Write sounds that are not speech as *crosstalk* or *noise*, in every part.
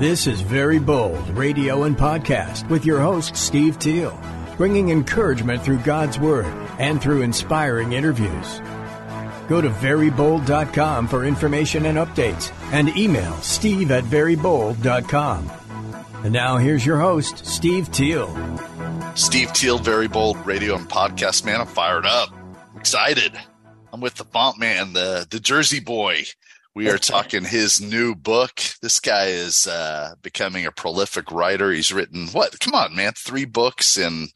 This is Very Bold Radio and Podcast with your host, Steve Teel, bringing encouragement through God's Word and through inspiring interviews. Go to verybold.com for information and updates and email steve at verybold.com. And now here's your host, Steve Teel. Steve Teel, Very Bold Radio and Podcast Man. I'm fired up, I'm excited. I'm with the font man, the the Jersey boy. We are talking his new book. This guy is uh, becoming a prolific writer. He's written what? Come on, man, three books in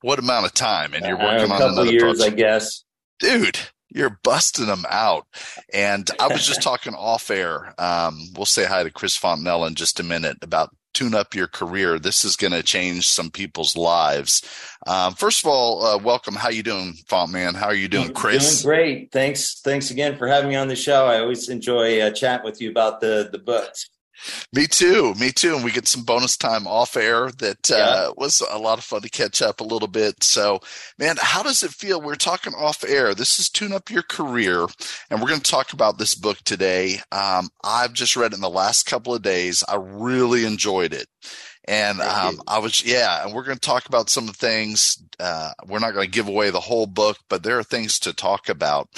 what amount of time? And you're working uh, a on couple another years, project. I guess. dude you're busting them out and i was just *laughs* talking off air um, we'll say hi to chris fontanella in just a minute about tune up your career this is going to change some people's lives um, first of all uh, welcome how you doing font man how are you doing chris Doing great. Thanks. Thanks again for having me on the show. I always enjoy uh, chatting with you about the the books. *laughs* me too me too and we get some bonus time off air that uh, was a lot of fun to catch up a little bit so man how does it feel we're talking off air this is tune up your career and we're going to talk about this book today um, i've just read it in the last couple of days i really enjoyed it and um. I was, yeah, and we're going to talk about some of the things. Uh, we're not going to give away the whole book, but there are things to talk about.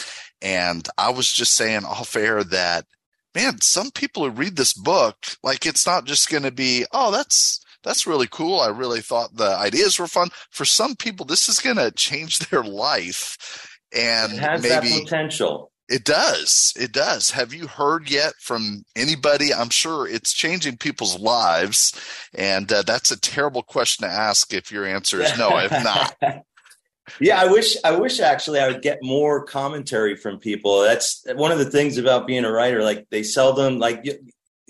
And I was just saying off air that, man, some people who read this book, like it's not just going to be, oh, that's, that's really cool. I really thought the ideas were fun. For some people, this is going to change *laughs* their life. And It has maybe that potential. it does. It does. Have you heard yet from anybody? I'm sure it's changing people's lives. And uh, that's a terrible question to ask if your answer is no, I have not. *laughs* yeah, I wish I wish actually I would get more commentary from people. That's one of the things about being a writer. Like they seldom like you-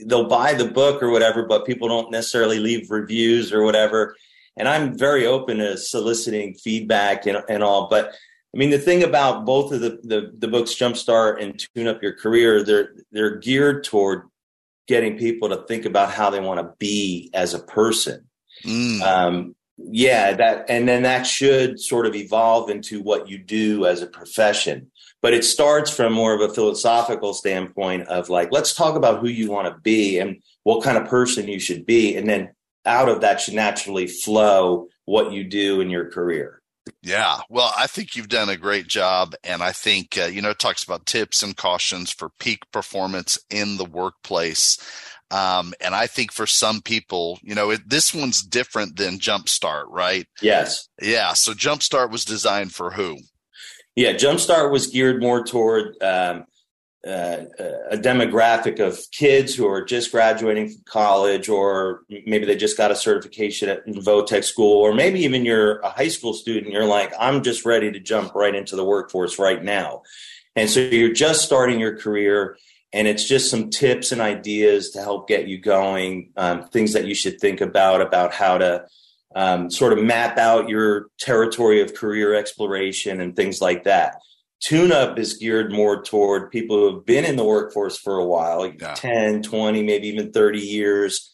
they'll buy the book or whatever, but people don't necessarily leave reviews or whatever. And I'm very open to soliciting feedback and, and all. But I mean, the thing about both of the, the the books, Jumpstart and Tune Up Your Career, they're they're geared toward getting people to think about how they want to be as a person. Mm, Um, yeah, that and then that should sort of evolve into what you do as a profession. But it starts from more of a philosophical standpoint of like, let's talk about who you want to be and what kind of person you should be, and then out of that should naturally flow what you do in your career. yeah. Well, I think you've done a great job. And I think, uh, you know, it talks about tips and cautions for peak performance in the workplace. Um, and I think for some people, you know, it, this one's different than Jumpstart, right? Yes. Yeah. So Jumpstart was designed for who? Yeah, Jumpstart was geared more toward um, uh, a demographic of kids who are just graduating from college, or maybe they just got a certification at Votech school, or maybe even you're a high school student. You're like, I'm just ready to jump right into the workforce right now, and so you're just starting your career. And it's just some tips and ideas to help get you going, um, things that you should think about about how to um, sort of map out your territory of career exploration and things like that. Tune up is geared more toward people who have been in the workforce for a while, Yeah. 10, 20, maybe even 30 years.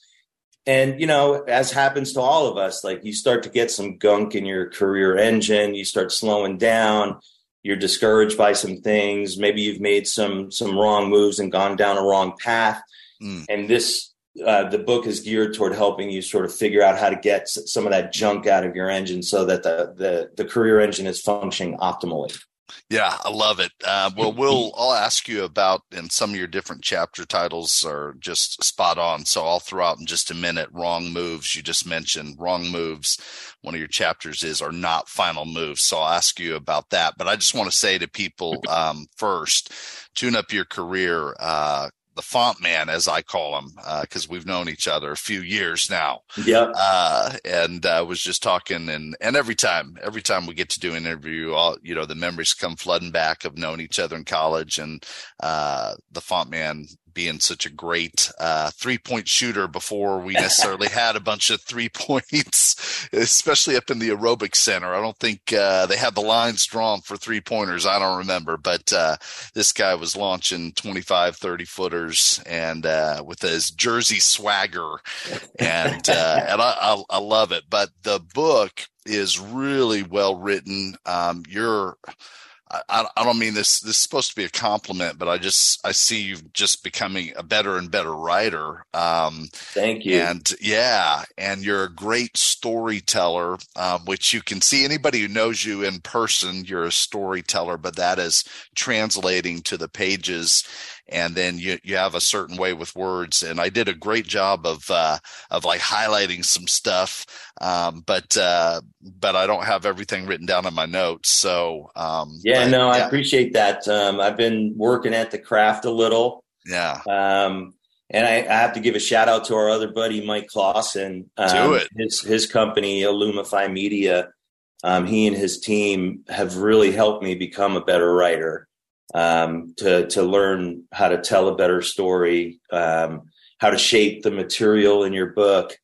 And, you know, as happens to all of us, like you start to get some gunk in your career engine, you start slowing down, you're discouraged by some things, maybe you've made some some wrong moves and gone down a wrong path. Mm. And this uh, the book is geared toward helping you sort of figure out how to get some of that junk out of your engine so that the the, the career engine is functioning optimally. Yeah, I love it. Uh, *laughs* well, we'll I'll ask you about, and some of your different chapter titles are just spot on. So I'll throw out in just a minute. Wrong moves you just mentioned. Wrong moves. One of your chapters is are not final moves. So I'll ask you about that. But I just want to say to people *laughs* um, first, tune up your career. Uh, the font man, as I call him, because uh, we've known each other a few years now. Yeah. Uh, and uh, was just talking, and and every time, every time we get to do an interview, all you know, the memories come flooding back of knowing each other in college, and uh, the font man being such a great uh, three point shooter before we necessarily *laughs* had a bunch of three points, especially up in the aerobic center. I don't think uh, they had the lines drawn for three pointers. I don't remember, but uh, this guy was launching 25, 30 footers and uh, with his jersey swagger. And, uh, *laughs* and I, I, I love it. But the book is really well written. Um, you're, I, I don't mean this. This is supposed to be a compliment, but I just I see you just becoming a better and better writer. Um, Thank you. And yeah, and you're a great storyteller, um, which you can see anybody who knows you in person. You're a storyteller, but that is translating to the pages and then you you have a certain way with words. And I did a great job of uh, of like highlighting some stuff, um, but uh, but I don't have everything written down in my notes. So um, yeah, but, no, yeah. I appreciate that. Um, I've been working at the craft a little. Yeah. Um, and I, I, have to give a shout out to our other buddy Mike Klassen. Um, Do it. His his company Illumify Media. Um, he and his team have really helped me become a better writer um, to to learn how to tell a better story, um, how to shape the material in your book.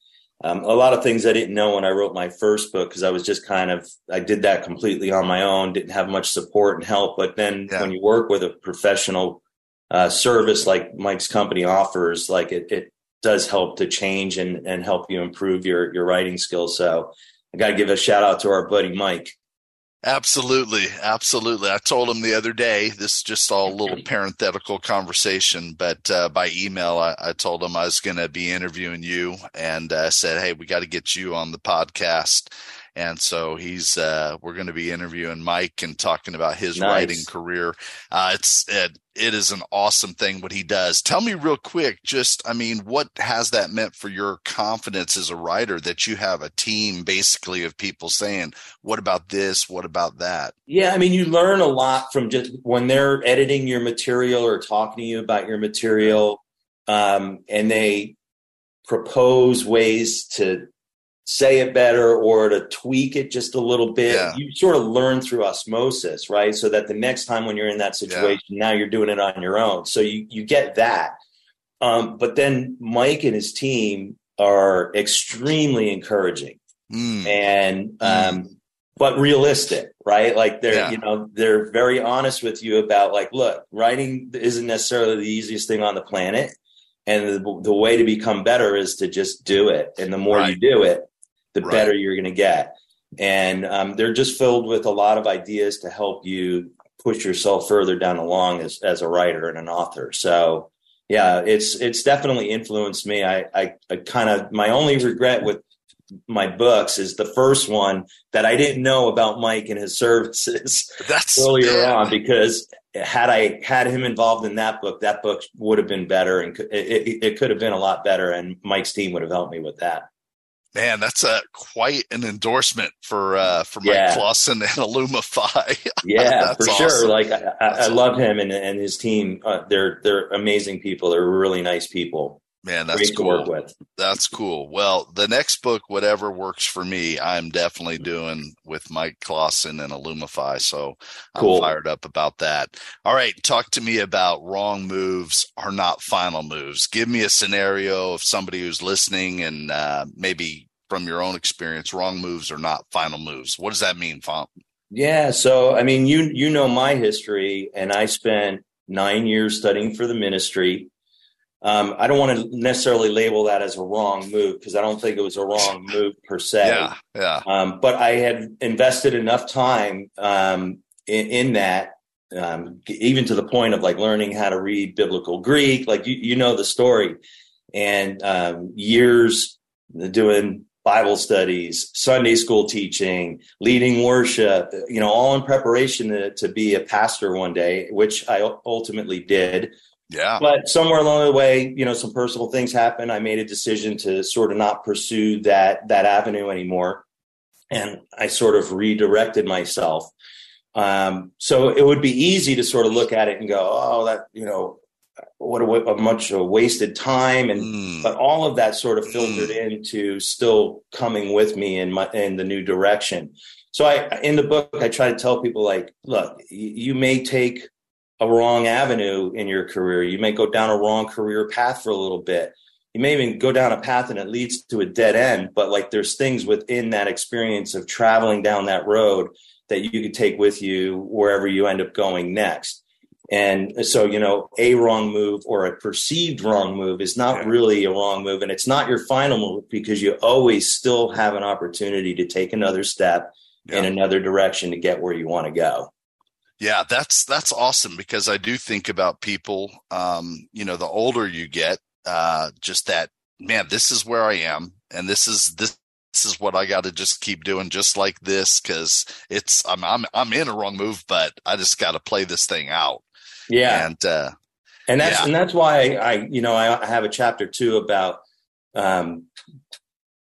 Um, a lot of things I didn't know when I wrote my first book because I was just kind of I did that completely on my own, didn't have much support and help. But then yeah. when you work with a professional uh, service like Mike's company offers, like it, it does help to change and, and help you improve your your writing skills. So I got to give a shout out to our buddy Mike. Absolutely, absolutely. I told him the other day. This is just all a little parenthetical conversation, but uh, by email, I, I, told him I was going to be interviewing you, and uh, said, "Hey, we got to get you on the podcast." And so he's uh, we're going to be interviewing Mike and talking about his nice. writing career. Uh, it's it, it is an awesome thing what he does. Tell me real quick, just I mean, what has that meant for your confidence as a writer that you have a team basically of people saying, "What about this? What about that?" Yeah, I mean, you learn a lot from just when they're editing your material or talking to you about your material, um, and they propose ways to say it better or to tweak it just a little bit. Yeah. You sort of learn through osmosis, right? So that the next time when you're in that situation, yeah. now you're doing it on your own. So you you get that. Um, but then Mike and his team are extremely encouraging mm. and um, mm. but realistic, right? Like they're yeah. you know they're very honest with you about like, look, writing isn't necessarily the easiest thing on the planet. And the, the way to become better is to just do it. And the more right. you do it, the right. better you're going to get. And um, they're just filled with a lot of ideas to help you push yourself further down along as, as a writer and an author. So, yeah, it's it's definitely influenced me. I, I, I kind of my only regret with my books is the first one that I didn't know about Mike and his services *laughs* That's, *laughs* earlier yeah. on because had I had him involved in that book, that book would have been better and it, it, it could have been a lot better. And Mike's team would have helped me with that. Man, that's a quite an endorsement for uh, for Mike yeah. Klassen and Illumify. *laughs* yeah, for awesome. sure. Like I, I love him and, and his team. Uh, they're they're amazing people. They're really nice people. Man, that's cool. That's cool. Well, the next book, whatever works for me, I'm definitely doing with Mike Klassen and Illumify. So cool. I'm fired up about that. All right, talk to me about wrong moves are not final moves. Give me a scenario of somebody who's listening and uh, maybe from your own experience, wrong moves are not final moves. What does that mean, Font? Yeah, so I mean, you you know my history, and I spent nine years studying for the ministry um, I don't want to necessarily label that as a wrong move because I don't think it was a wrong move per se. Yeah, yeah. Um, but I had invested enough time um, in, in, that, um, even to the point of like learning how to read biblical Greek. Like you, you know the story, and um, years doing Bible studies, Sunday school teaching, leading worship. You know, all in preparation to, to be a pastor one day, which I ultimately did. Yeah. But somewhere along the way, you know, some personal things happened. I made a decision to sort of not pursue that that avenue anymore, and I sort of redirected myself. Um, so it would be easy to sort of look at it and go, "Oh, that you know, what a, a much a wasted time and mm. but all of that sort of filtered mm. into still coming with me in my in the new direction so i in the book i try to tell people like look you may take a wrong avenue in your career you may go down a wrong career path for a little bit you may even go down a path and it leads to a dead end but like there's things within that experience of traveling down that road that you could take with you wherever you end up going next and so, you know, a wrong move or a perceived wrong move is not really a wrong move. And it's not your final move because you always still have an opportunity to take another step yeah. in another direction to get where you want to go. Yeah, that's that's awesome because I do think about people. Um, you know, the older you get, uh, just that man, this is where I am, and this is this this is what I got to just keep doing just like this because it's I'm I'm I'm in a wrong move, but I just got to play this thing out. Yeah. And, uh, and that's, yeah. and that's why I, you know, I have a chapter too about, um,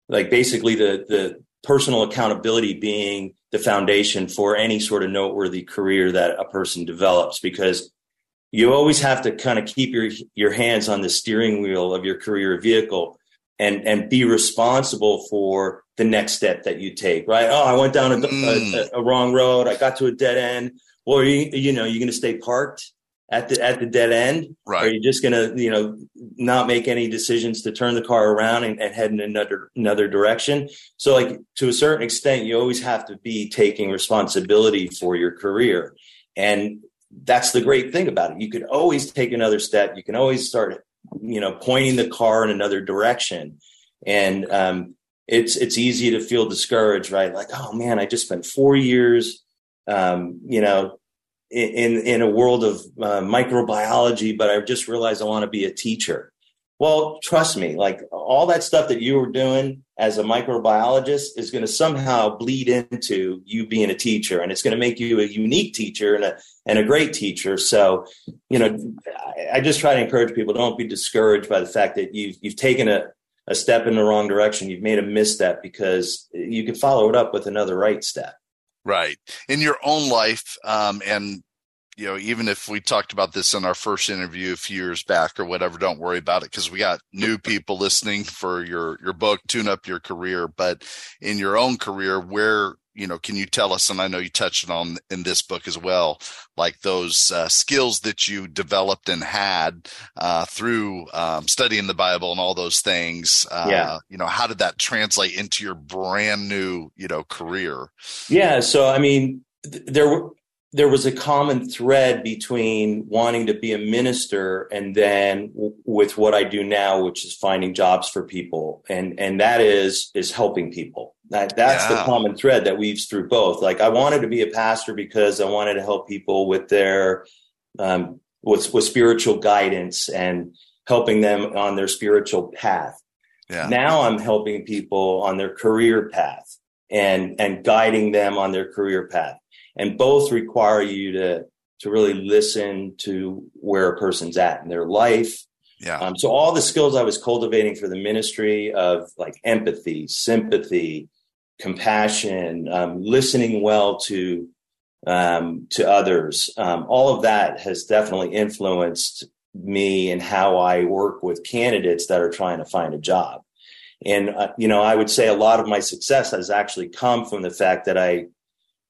like basically the, the personal accountability being the foundation for any sort of noteworthy career that a person develops because you always have to kind of keep your your hands on the steering wheel of your career vehicle and and be responsible for the next step that you take right? Oh i went down a, mm. a, a wrong road. I got to a dead end. Or you, you know you're going to stay parked at the at the dead end? Right. Are you just going to you know not make any decisions to turn the car around and, and, head in another another direction? So like to a certain extent, you always have to be taking responsibility for your career, and that's the great thing about it. You could always take another step. You can always start you know pointing the car in another direction, and um, it's it's easy to feel discouraged, right? Like oh man, I just spent four years. Um, you know, in in a world of uh, microbiology, but I just realized I want to be a teacher. Well, trust me, like all that stuff that you were doing as a microbiologist is going to somehow bleed into you being a teacher, and it's going to make you a unique teacher and a and a great teacher. So, you know, I, I just try to encourage people: don't be discouraged by the fact that you've you've taken a a step in the wrong direction. You've made a misstep because you can follow it up with another right step. Right. In your own life, um, and you know, even if we talked about this in our first interview a few years back or whatever, don't worry about it because we got new people listening for your your book, tune up your career. But in your own career, where you know, can you tell us? And I know you touched on in this book as well, like those uh, skills that you developed and had uh, through um, studying the Bible and all those things. Uh, yeah. You know, how did that translate into your brand new, you know, career? Yeah. So, I mean, there were there was a common thread between wanting to be a minister and then w- with what I do now, which is finding jobs for people, and and that is is helping people. That that's yeah. the common thread that weaves through both. Like I wanted to be a pastor because I wanted to help people with their um, with with spiritual guidance and helping them on their spiritual path. Yeah. Now I'm helping people on their career path and and guiding them on their career path and both require you to to really listen to where a person's at in their life. Yeah. Um, so all the skills I was cultivating for the ministry of like empathy, sympathy, compassion, um, listening well to um, to others, um, all of that has definitely influenced me and how I work with candidates that are trying to find a job. And uh, you know, I would say a lot of my success has actually come from the fact that I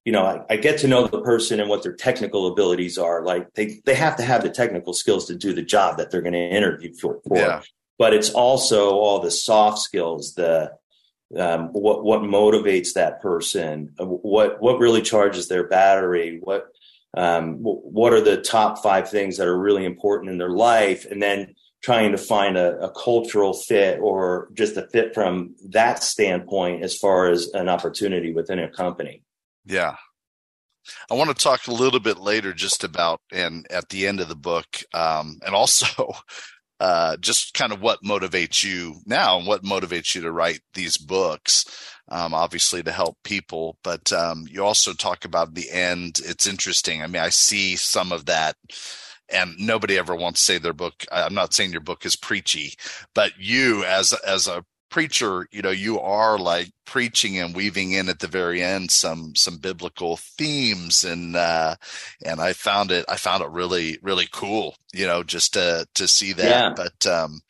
you know, I, I, get to know the person and what their technical abilities are. Like they, they have to have the technical skills to do the job that they're going to interview for. Yeah. But it's also all the soft skills, the um, what what motivates that person, what what really charges their battery, what um, what are the top five things that are really important in their life, and then trying to find a, a cultural fit or just a fit from that standpoint as far as an opportunity within a company. Yeah. I want to talk a little bit later just about and at the end of the book, um, and also *laughs* uh, just kind of what motivates you now and what motivates you to write these books. Um, obviously to help people, but um, you also talk about the end. It's interesting. I mean, I see some of that and nobody ever wants to say their book i'm not saying your book is preachy but you as as a preacher, you know, you are like preaching and weaving in at the very end some some biblical themes and uh and I found it I found it really really cool, you know, just to to see that. Yeah. But um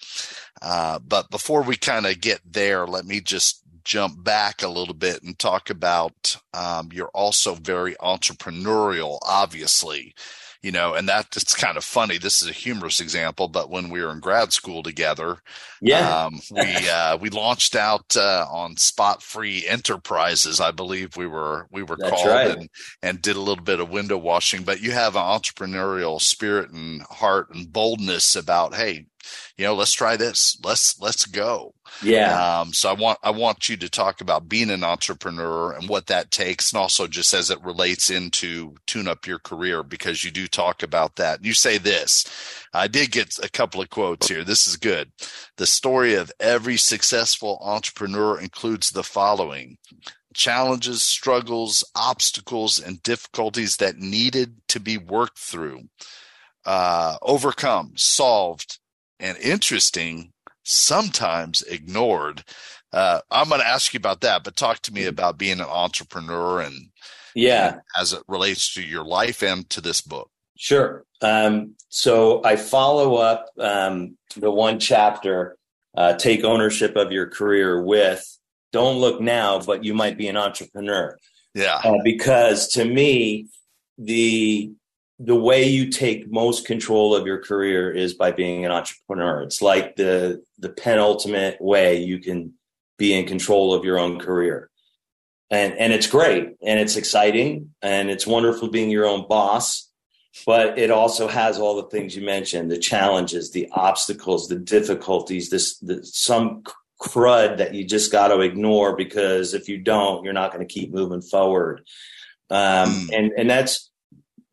uh but before we kind of get there, let me just jump back a little bit and talk about um, you're also very entrepreneurial, obviously you know, and that it's kind of funny. This is a humorous example, but when we were in grad school together, yeah, um, we *laughs* uh, we launched out uh, on Spot Free Enterprises, I believe we were we were That's called, right. and and did a little bit of window washing. But you have an entrepreneurial spirit and heart and boldness about, hey, you know, let's try this. Let's let's go. Yeah. Um, so I want I want you to talk about being an entrepreneur and what that takes, and also just as it relates into tune up your career because you do talk about that. You say this. I did get a couple of quotes here. This is good. The story of every successful entrepreneur includes the following challenges, struggles, obstacles, and difficulties that needed to be worked through, uh, overcome, solved, and interesting, sometimes ignored. Uh, I'm going to ask you about that, but talk to me about being an entrepreneur and yeah, and as it relates to your life and to this book. Sure. Um, so I follow up um, the one chapter, uh, take ownership of your career with don't look now, but you might be an entrepreneur. Yeah. Uh, because to me, the the way you take most control of your career is by being an entrepreneur. It's like the the penultimate way you can be in control of your own career. And and it's great and it's exciting and it's wonderful being your own boss, but it also has all the things you mentioned, the challenges, the obstacles, the difficulties, this the, some crud that you just got to ignore because if you don't, you're not going to keep moving forward. Um, mm. and and that's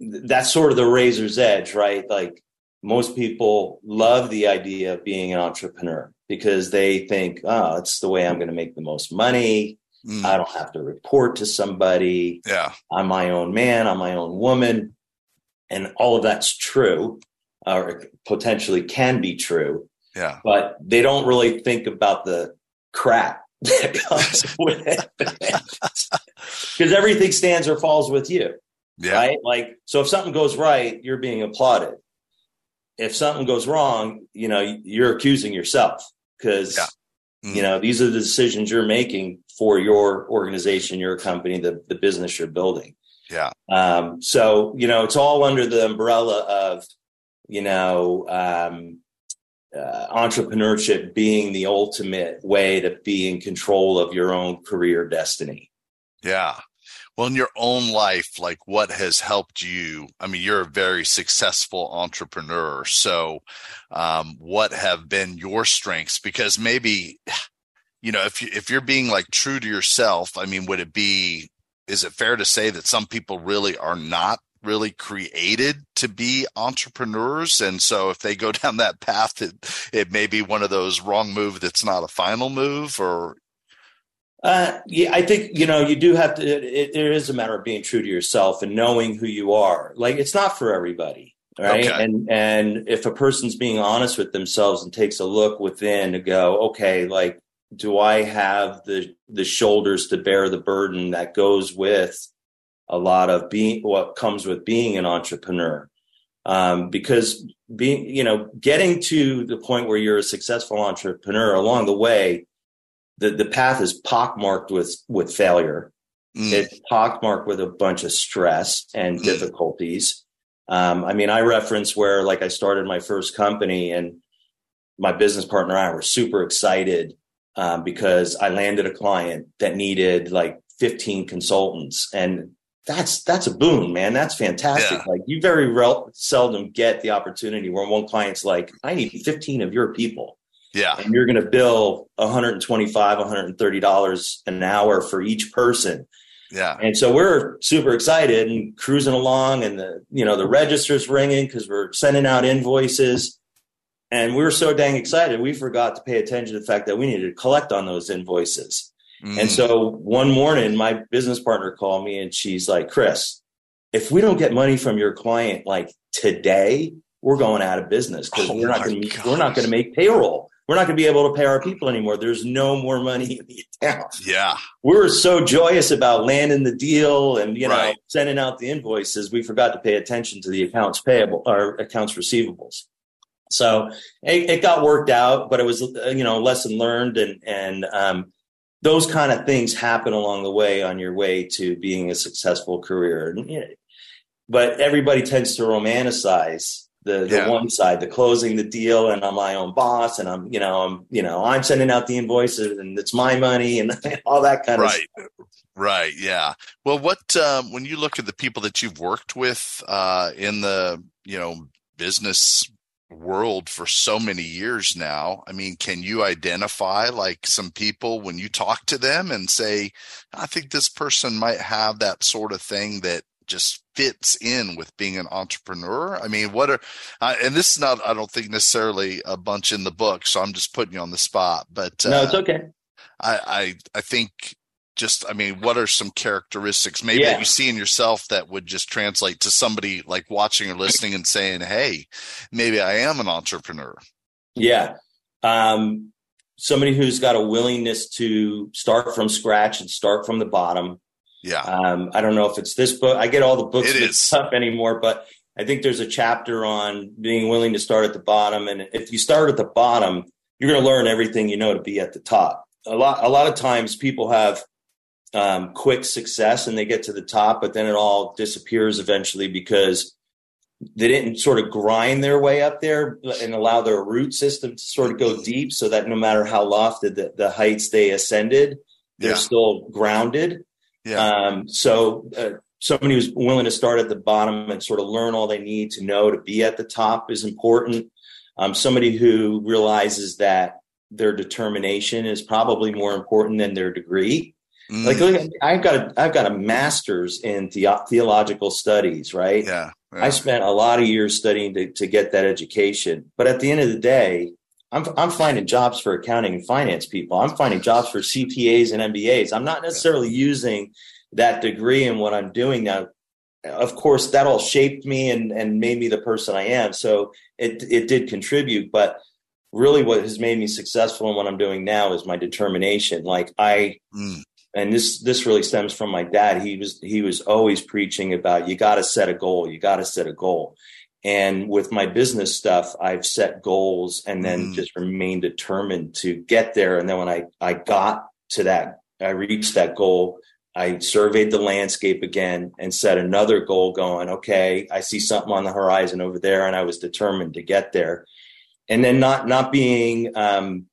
that's sort of the razor's edge, right? Like most people love the idea of being an entrepreneur because they think, oh, it's the way I'm going to make the most money. Mm. I don't have to report to somebody. Yeah. I'm my own man. I'm my own woman. And all of that's true or potentially can be true. Yeah. But they don't really think about the crap *laughs* that comes with it. *laughs* *laughs* Because everything stands or falls with you. Yeah. Right. Like, so if something goes right, you're being applauded. If something goes wrong, you know, you're accusing yourself because, yeah. mm-hmm. you know, these are the decisions you're making for your organization, your company, the, the business you're building. Yeah. Um, so, you know, it's all under the umbrella of, you know, um, uh, entrepreneurship being the ultimate way to be in control of your own career destiny. Yeah well in your own life like what has helped you? I mean you're a very successful entrepreneur so um, what have been your strengths? Because maybe you know if you if you're being like true to yourself i mean would it be is it fair to say that some people really are not really created to be entrepreneurs? And so if they go *laughs* down that path it it may be one of those wrong move that's not a final move or uh, yeah, I think you know you do have to. It, it, there is a matter of being true to yourself and knowing who you are. Like it's not for everybody, right? Okay. And and if a person's being honest with themselves and takes a look within to go, okay, like do I have the the shoulders to bear the burden that goes with a lot of being what comes with being an entrepreneur? Um, because being you know getting to the point where you're a successful entrepreneur along the way the, the path is pockmarked with with failure. Mm. It's pockmarked with a bunch of stress and mm. difficulties. Um, I mean, I reference where like I started my first company and my business partner and I were super excited um, because I landed a client that needed like 15 consultants and that's that's a boon, man. That's fantastic. Yeah. Like you very rel- seldom get the opportunity where one client's like, I need 15 of your people. Yeah. And you're going to bill 125, 130 dollars an hour for each person. Yeah. And so we're super excited and cruising along and the, you know, the register's ringing because we're sending out invoices. And we were so dang excited, we forgot to pay attention to the fact that we needed to collect on those invoices. Mm. And so one morning, my business partner called me and she's like, Chris, if we don't get money from your client like today, we're going out of business because oh we're not going to we're not going to make payroll we're not going to be able to pay our people anymore. There's no more money in the account. Yeah. We were so joyous about landing the deal and, you know, Right. sending out the invoices. We forgot to pay attention to the accounts payable or accounts receivables. So it, it got worked out, but it was, uh, you know, lesson learned and, and, um, those kind of things happen along the way on your way to being a successful career. And, you know, but everybody tends to romanticize the, the Yeah. one side, the closing the deal, and I'm my own boss, and I'm you know I'm you know I'm sending out the invoices, and it's my money, *laughs* and all that kind of Right. Right. Yeah. Well, what um, when you look at the people that you've worked with uh, in the you know business world for so many years now, I mean, can you identify like some people when you talk to them and say, I think this person might have that sort of thing that just fits in with being an entrepreneur? I mean, what are, uh, and this is not, I don't think necessarily a bunch in the book, so I'm just putting you on the spot, but uh, no, it's okay. I, I I think just I mean, what are some characteristics maybe Yeah. that you see in yourself that would just translate to somebody like watching or listening and saying, "Hey, maybe I am an entrepreneur." Yeah. Um, somebody who's got a willingness to start from scratch and start from the bottom. Yeah, Um, I don't know if it's this book. I get all the books It mixed is. up anymore, but I think there's a chapter on being willing to start at the bottom. And if you start at the bottom, you're going to learn everything you know to be at the top. A lot, a lot of times people have um, quick success and they get to the top, but then it all disappears eventually because they didn't sort of grind their way up there and allow their root system to sort of go deep so that no matter how lofty the, the heights they ascended, they're Yeah. still grounded. Yeah, Um, so uh, somebody who's willing to start at the bottom and sort of learn all they need to know to be at the top is important. Um, somebody who realizes that their determination is probably more important than their degree. Mm, Like, look, I've got a, I've got a master's in theo- theological studies, right? yeah, yeah. I spent a lot of years studying to, to get that education. But at the end of the day, I'm, I'm finding jobs for accounting and finance people. I'm finding jobs for CPAs and MBAs. I'm not necessarily using that degree in what I'm doing now. Of course, that all shaped me and, and made me the person I am. So it, it did contribute. But really, what has made me successful in what I'm doing now is my determination. Like, I Mm, and this this really stems from my dad he was he was always preaching about you got to set a goal you got to set a goal and with my business stuff i've set goals and then Mm. just remained determined to get there. And then when i i got to that i reached that goal i surveyed the landscape again and set another goal going okay i see something on the horizon over there and i was determined to get there. And then not not being um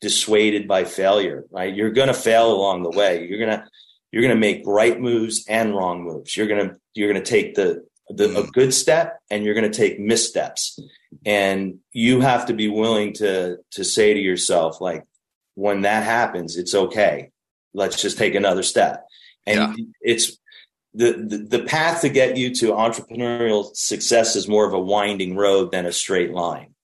dissuaded by failure right? You're going to fail along the way. You're going to you're going to make right moves and wrong moves. You're going to you're going to take the the a good step and you're going to take missteps. And you have to be willing to to say to yourself like when that happens it's okay. Let's just take another step. And it's the, the the path to get you to entrepreneurial success is more of a winding road than a straight line.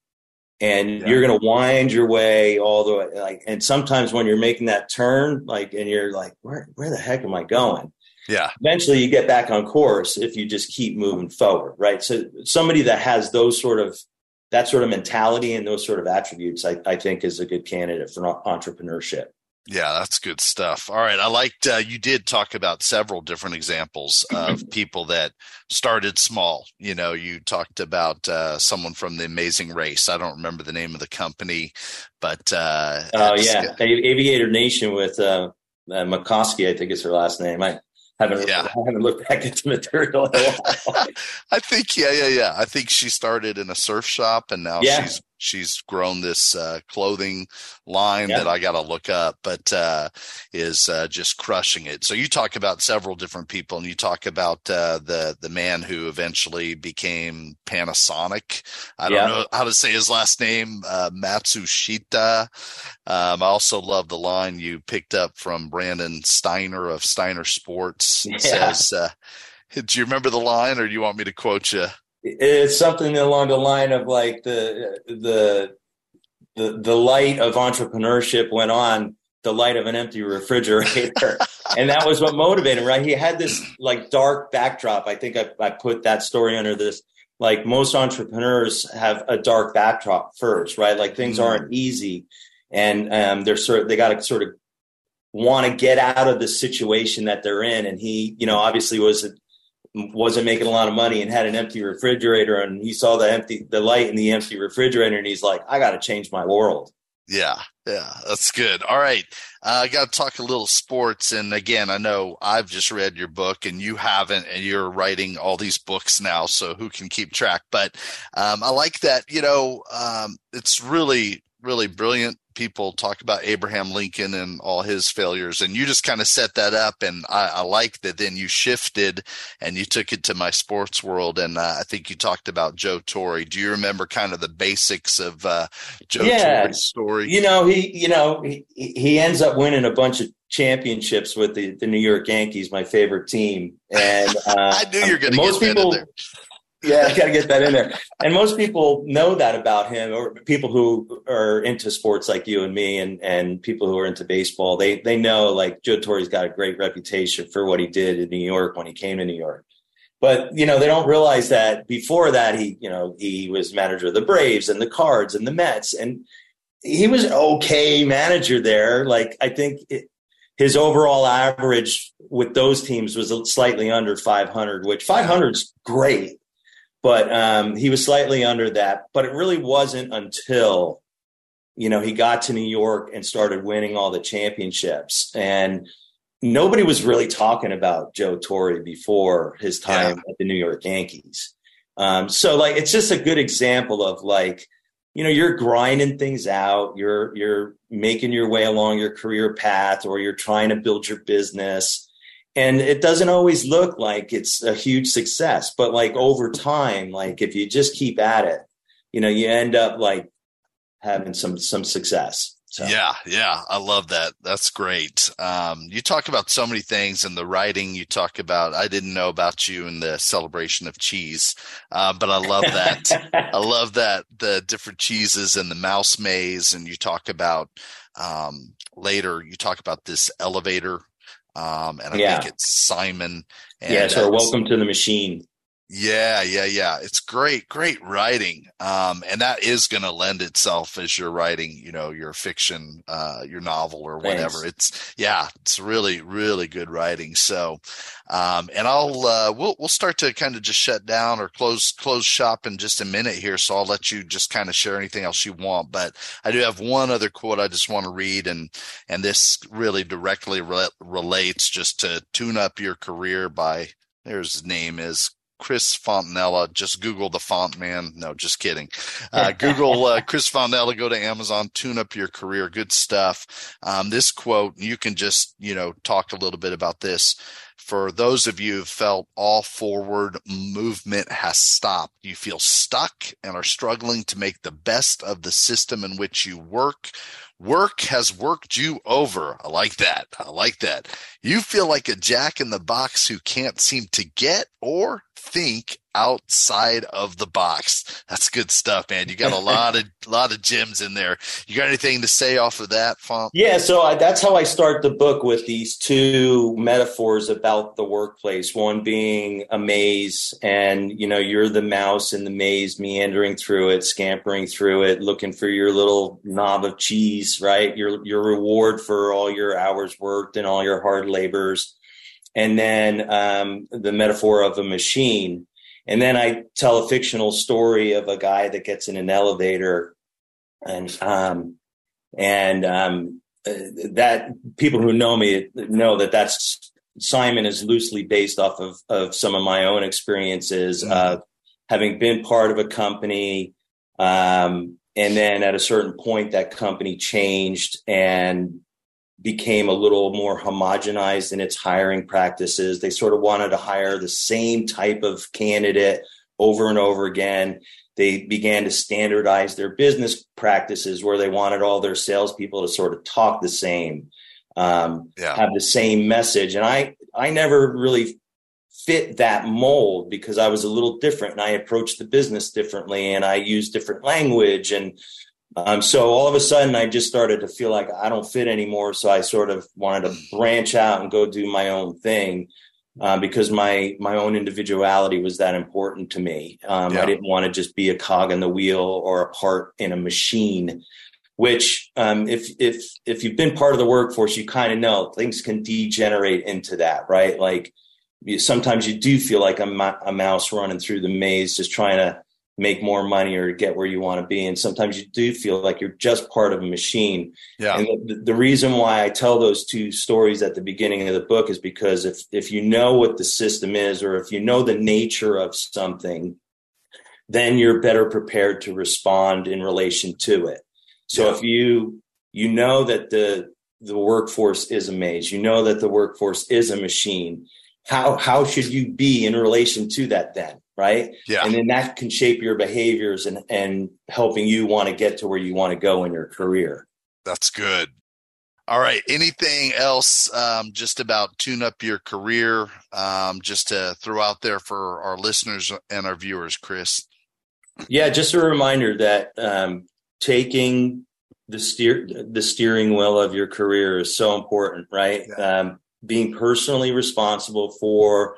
And Yeah. you're going to wind your way all the way like and sometimes when you're making that turn like and you're like where where the heck am i going yeah, eventually you get back on course if you just keep moving forward right so somebody that has those sort of that sort of mentality and those sort of attributes i, I think is a good candidate for entrepreneurship yeah. That's good stuff. All right, I liked uh, you did talk about several different examples *clears throat* of people that started small. You know, you talked about uh, someone from the Amazing Race. I don't remember the name of the company, but uh, oh yeah A- aviator nation with uh, uh Mycoskie i think is her last name i haven't Yeah. *laughs* I haven't looked back at the material in. *laughs* I think yeah, yeah, yeah. I think she started in a surf shop and now Yeah. she's she's grown this uh, clothing line Yeah. that I got to look up, but uh, is uh, just crushing it. So you talk about several different people, and you talk about uh, the the man who eventually became Panasonic. I don't know how to say his last name, uh, Matsushita. Um, I also love the line you picked up from Brandon Steiner of Steiner Sports. It Yeah. says. Uh, *laughs* do you remember the line, or do you want me to quote you? It's something along the line of like the the the the light of entrepreneurship went on the light of an empty refrigerator *laughs* and that was what motivated him right he had this like dark backdrop i think i, I put that story under this like most entrepreneurs have a dark backdrop first, right? Like things mm. aren't easy, and um, they're sort they got to sort of want to get out of the situation that they're in. And he, you know, obviously was wasn't making a lot of money and had an empty refrigerator, and he saw the empty the light in the empty refrigerator, and he's like, I got to change my world. Yeah, yeah, that's good. All right. Uh, I got to talk a little sports. And again, I know I've just read your book and you haven't, and you're writing all these books now. So who can keep track? But um, I like that, you know, um, it's really, really brilliant people talk about Abraham Lincoln and all his failures, and you just kind of set that up. And I, I, like that. Then you shifted and you took it to my sports world, and uh, I think you talked about Joe Torre. Do you remember kind of the basics of uh, Joe yeah. Torre's story? You know, he you know he he ends up winning a bunch of championships with the, the New York Yankees, my favorite team, and *laughs* uh, I knew you're going to most people. Yeah, I got to get that in there. And most people know that about him, or people who are into sports like you and me, and and people who are into baseball. They they know like Joe Torre's got a great reputation for what he did in New York when he came to New York. But you know they don't realize that before that he you know he was manager of the Braves and the Cards and the Mets, and he was an okay manager there. Like I think it, his overall average with those teams was slightly under 500, which 500 is great but um, he was slightly under that. But it really wasn't until you know he got to New York and started winning all the championships, and nobody was really talking about Joe Torre before his time yeah. at the New York Yankees. Um, so like it's just a good example of like you know you're grinding things out you're you're making your way along your career path or you're trying to build your business and it doesn't always look like it's a huge success but like over time like if you just keep at it you know you end up like having some some success so. Yeah, yeah, I love that. That's great. Um, you talk about so many things in the writing. You talk about I didn't know about you in the celebration of cheese, uh, but I love that. *laughs* I love that the different cheeses and the mouse maze, and you talk about um, later. You talk about this elevator um, and I yeah. think it's Simon. And, yeah, so uh, welcome to the machine. Yeah, yeah, yeah. It's great, great writing. Um, and that is going to lend itself as you're writing, you know, your fiction, uh, your novel or whatever. Thanks. It's, yeah, it's really, really good writing. So, um, and I'll, uh, we'll, we'll start to kind of just shut down or close, close shop in just a minute here. So I'll let you just kind of share anything else you want. But I do have one other quote I just want to read. And, and this really directly re- relates just to tune up your career by, there's his name is Chris Fontanella. Just Google the font man. No, just kidding. *laughs* Uh, Google uh, Chris Fontanella. Go to Amazon. Tune up your career. Good stuff. Um, this quote, you can just you know talk a little bit about this. For those of you who felt all forward movement has stopped, you feel stuck and are struggling to make the best of the system in which you work Work has worked you over. I like that. I like that. You feel like a jack in the box who can't seem to get or think outside of the box. That's good stuff, man. You got a *laughs* lot of lot of gems in there. You got anything to say off of that, Font? Yeah, so I, that's how I start the book with these two metaphors about the workplace. One being a maze, and you know you're the mouse in the maze, meandering through it, scampering through it, looking for your little knob of cheese, right? Your your reward for all your hours worked and all your hard labors. And then um, the metaphor of a machine and then I tell a fictional story of a guy that gets in an elevator and, um, and, um, that people who know me know that that's Simon is loosely based off of, of some of my own experiences, mm-hmm. uh, having been part of a company. Um, and then at a certain point, that company changed and became a little more homogenized in its hiring practices. They sort of wanted to hire the same type of candidate over and over again. They began to standardize their business practices where they wanted all their salespeople to sort of talk the same, um, yeah. have the same message. And I, I never really fit that mold because I was a little different and I approached the business differently and I used different language and um, so all of a sudden, I just started to feel like I don't fit anymore. So I sort of wanted to branch out and go do my own thing. uh, because my my own individuality was that important to me. Um, yeah. I didn't want to just be a cog in the wheel or a part in a machine. Which, um, if if if you've been part of the workforce, you kind of know things can degenerate into that, right? Like sometimes you do feel like a, a mouse running through the maze, just trying to make more money or get where you want to be. And sometimes you do feel like you're just part of a machine. Yeah. And the, the, reason why I tell those two stories at the beginning of the book is because if, if you know what the system is, or if you know the nature of something, then you're better prepared to respond in relation to it. So yeah. if you, you know that the, the workforce is a maze, you know that the workforce is a machine, how, how should you be in relation to that then? Right? Yeah. And then that can shape your behaviors and and helping you want to get to where you want to go in your career. That's good. All right. Anything else um, just about tune up your career, um, just to throw out there for our listeners and our viewers, Chris? Yeah, just a reminder that um, taking the steer the steering wheel of your career is so important, right? Yeah. Um, being personally responsible for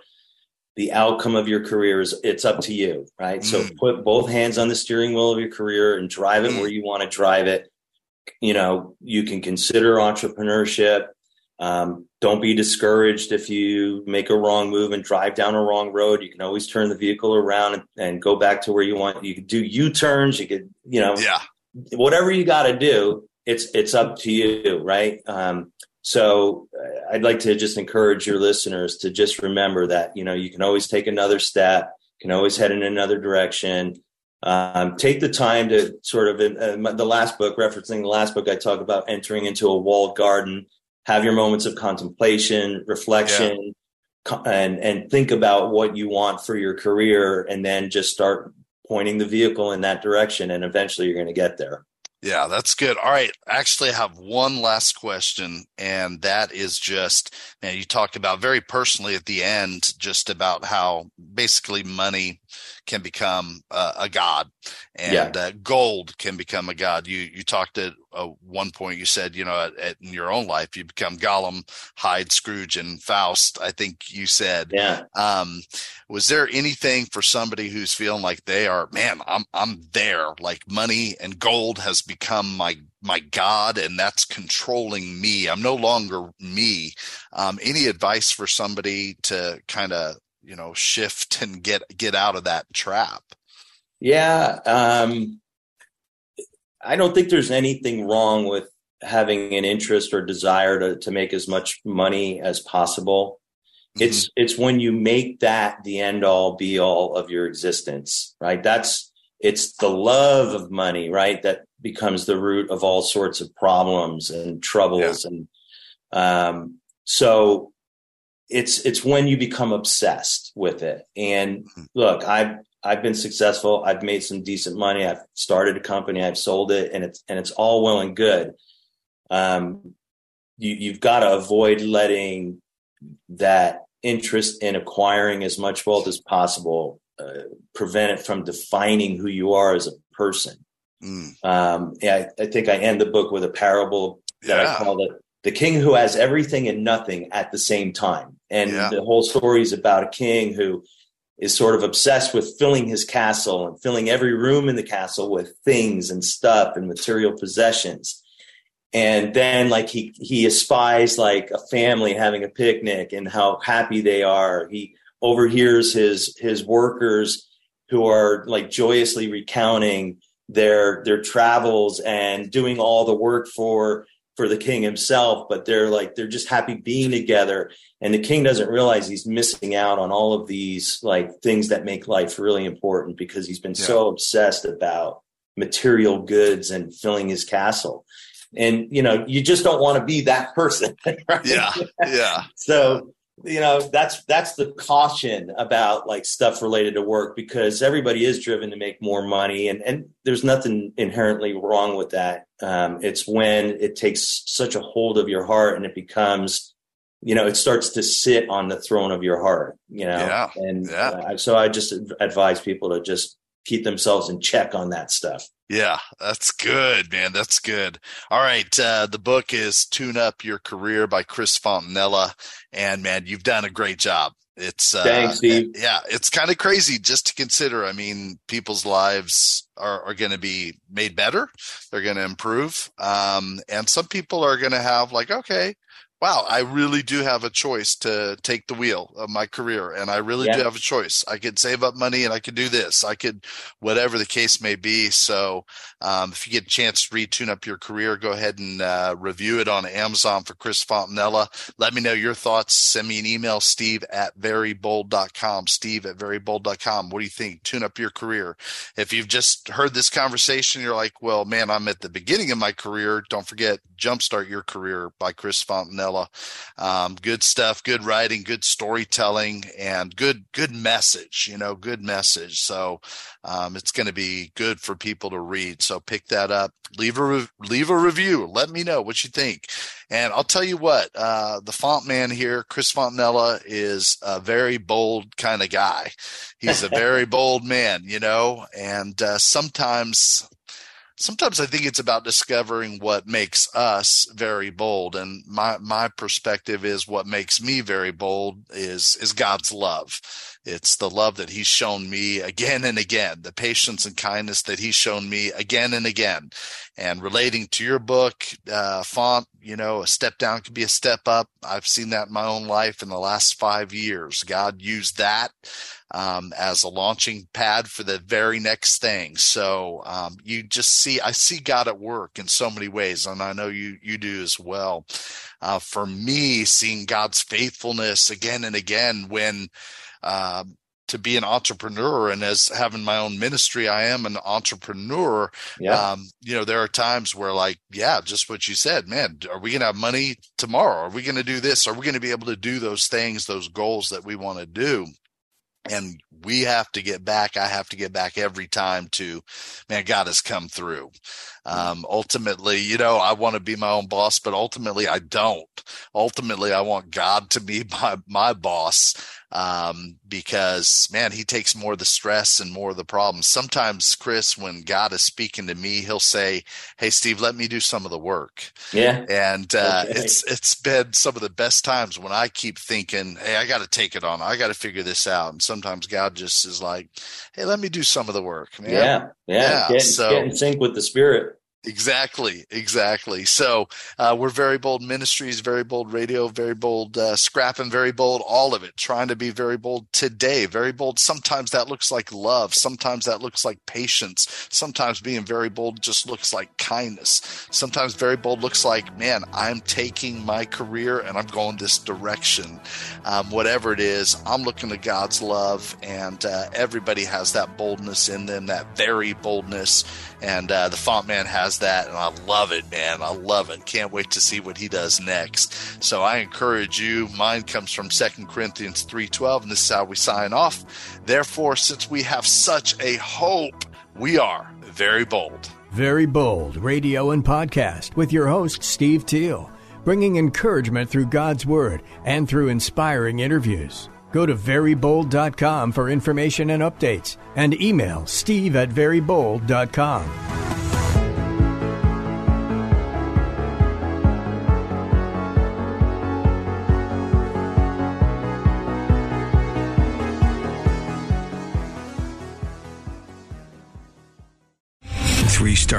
the outcome of your career is it's up to you, right? Mm. So put both hands on the steering wheel of your career and drive it mm. where you want to drive it. You know, you can consider entrepreneurship. Um, don't be discouraged if you make a wrong move and drive down a wrong road. You can always turn the vehicle around and, and go back to where you want. You can do U turns. You could, you know, yeah, whatever you got to do. It's it's up to you, right? Um, so uh, I'd like to just encourage your listeners to just remember that, you know, you can always take another step, can always head in another direction. Um, take the time to sort of, uh, the last book, referencing the last book, I talk about entering into a walled garden, have your moments of contemplation, reflection, yeah. and, and think about what you want for your career, and then just start pointing the vehicle in that direction. And eventually you're going to get there. Yeah, that's good. All right. Actually, I have one last question, and that is just, man, you talked about very personally at the end, just about how basically money can become uh, a god and yeah. uh, gold can become a god. You you talked at uh, one point. You said you know at, at, in your own life you become Gollum, Hyde, Scrooge, and Faust. I think you said. Yeah. Um, was there anything for somebody who's feeling like they are man? I'm I'm there. Like money and gold has become my my god and that's controlling me i'm no longer me um, any advice for somebody to kind of you know shift and get get out of that trap yeah um i don't think there's anything wrong with having an interest or desire to, to make as much money as possible mm-hmm. it's it's when you make that the end all be all of your existence right that's it's the love of money right that becomes the root of all sorts of problems and troubles yeah. and um so it's it's when you become obsessed with it. And mm-hmm. look, I've I've been successful. I've made some decent money. I've started a company. I've sold it, and it's and it's all well and good. Um, you you've got to avoid letting that interest in acquiring as much wealth as possible uh, prevent it from defining who you are as a person. Mm. Um, I, I, think I end the book with a parable that yeah. I call it the king who has everything and nothing at the same time. And yeah. the whole story is about a king who is sort of obsessed with filling his castle and filling every room in the castle with things and stuff and material possessions. And then like he he espies like a family having a picnic and how happy they are. He overhears his his workers who are like joyously recounting their their travels and doing all the work for for the king himself, but they're like they're just happy being together. And the king doesn't realize he's missing out on all of these like things that make life really important because he's been yeah. so obsessed about material goods and filling his castle. And you know, you just don't want to be that person. *laughs* Right? Yeah. Yeah. so you know that's that's the caution about like stuff related to work because everybody is driven to make more money and and there's nothing inherently wrong with that. Um, it's when it takes such a hold of your heart and it becomes you know it starts to sit on the throne of your heart you know? Yeah, and yeah. Uh, so i just advise people to just keep themselves in check on that stuff yeah, that's good, man. That's good. All right. Uh, the book is Tune Up Your Career by Chris Fontanella. And man, you've done a great job. It's uh, Thanks, Steve. Yeah, it's kind of crazy just to consider. I mean, people's lives are, are going to be made better. They're going to improve. Um, and some people are going to have like, okay, wow, I really do have a choice to take the wheel of my career. And I really yeah. do have a choice. I could save up money and I could do this. I could, whatever the case may be. So, um, if you get a chance to retune up your career, go ahead and uh, review it on Amazon for Chris Fontanella. Let me know your thoughts. Send me an email, steve at verybold.com. Steve at verybold.com. What do you think? Tune up your career. If you've just heard this conversation, you're like, well, man, I'm at the beginning of my career. Don't forget, Jumpstart Your Career by Chris Fontanella um, good stuff, good writing, good storytelling, and good good message. You know, good message. So um, it's going to be good for people to read. So pick that up. Leave a re- leave a review. Let me know what you think. And I'll tell you what, uh, the font man here, Chris Fontanella, is a very bold kind of guy. He's a very *laughs* bold man, you know, and uh, sometimes sometimes I think it's about discovering what makes us very bold. And my my perspective is what makes me very bold is is God's love. It's the love that He's shown me again and again, the patience and kindness that He's shown me again and again. And relating to your book, uh, font, you know, a step down could be a step up. I've seen that in my own life in the last five years. God used that um, as a launching pad for the very next thing. So um, you just see, I see God at work in so many ways, and I know you you do as well. Uh, for me, seeing God's faithfulness again and again when. Uh, to be an entrepreneur and as having my own ministry i am an entrepreneur yeah. um, you know there are times where like yeah just what you said man are we going to have money tomorrow are we going to do this are we going to be able to do those things those goals that we want to do and we have to get back. I have to get back every time to, man, God has come through. Um, ultimately, you know, I want to be my own boss, but ultimately I don't. Ultimately, I want God to be *laughs* my, my boss um, because man, he takes more of the stress and more of the problems. Sometimes, Chris, when God is speaking to me, he'll say, "Hey, Steve, let me do some of the work." Yeah, and uh, okay. it's it's been some of the best times when I keep thinking, "Hey, I got to take it on. I got to figure this out." And sometimes God just is like, "Hey, let me do some of the work." Man. Yeah, yeah, yeah. Get, so, get in sync with the Spirit. Exactly, exactly. So uh, we're very bold ministries, very bold radio, very bold uh, scrap, and very bold all of it. Trying to be very bold today, very bold. Sometimes that looks like love. Sometimes that looks like patience. Sometimes being very bold just looks like kindness. Sometimes very bold looks like, man, I'm taking my career and I'm going this direction. Um, whatever it is, I'm looking to God's love, and uh, everybody has that boldness in them, that very boldness and uh, the font man has that and i love it man. I love it. Can't wait to see what he does next. So i encourage you mine comes from 2 corinthians 3.12 and this is how we sign off. Therefore since we have such a hope we are very bold. Very bold radio and podcast with your host steve Teel bringing encouragement through god's word and through inspiring interviews. Go to verybold.com for information and updates and email steve at verybold.com.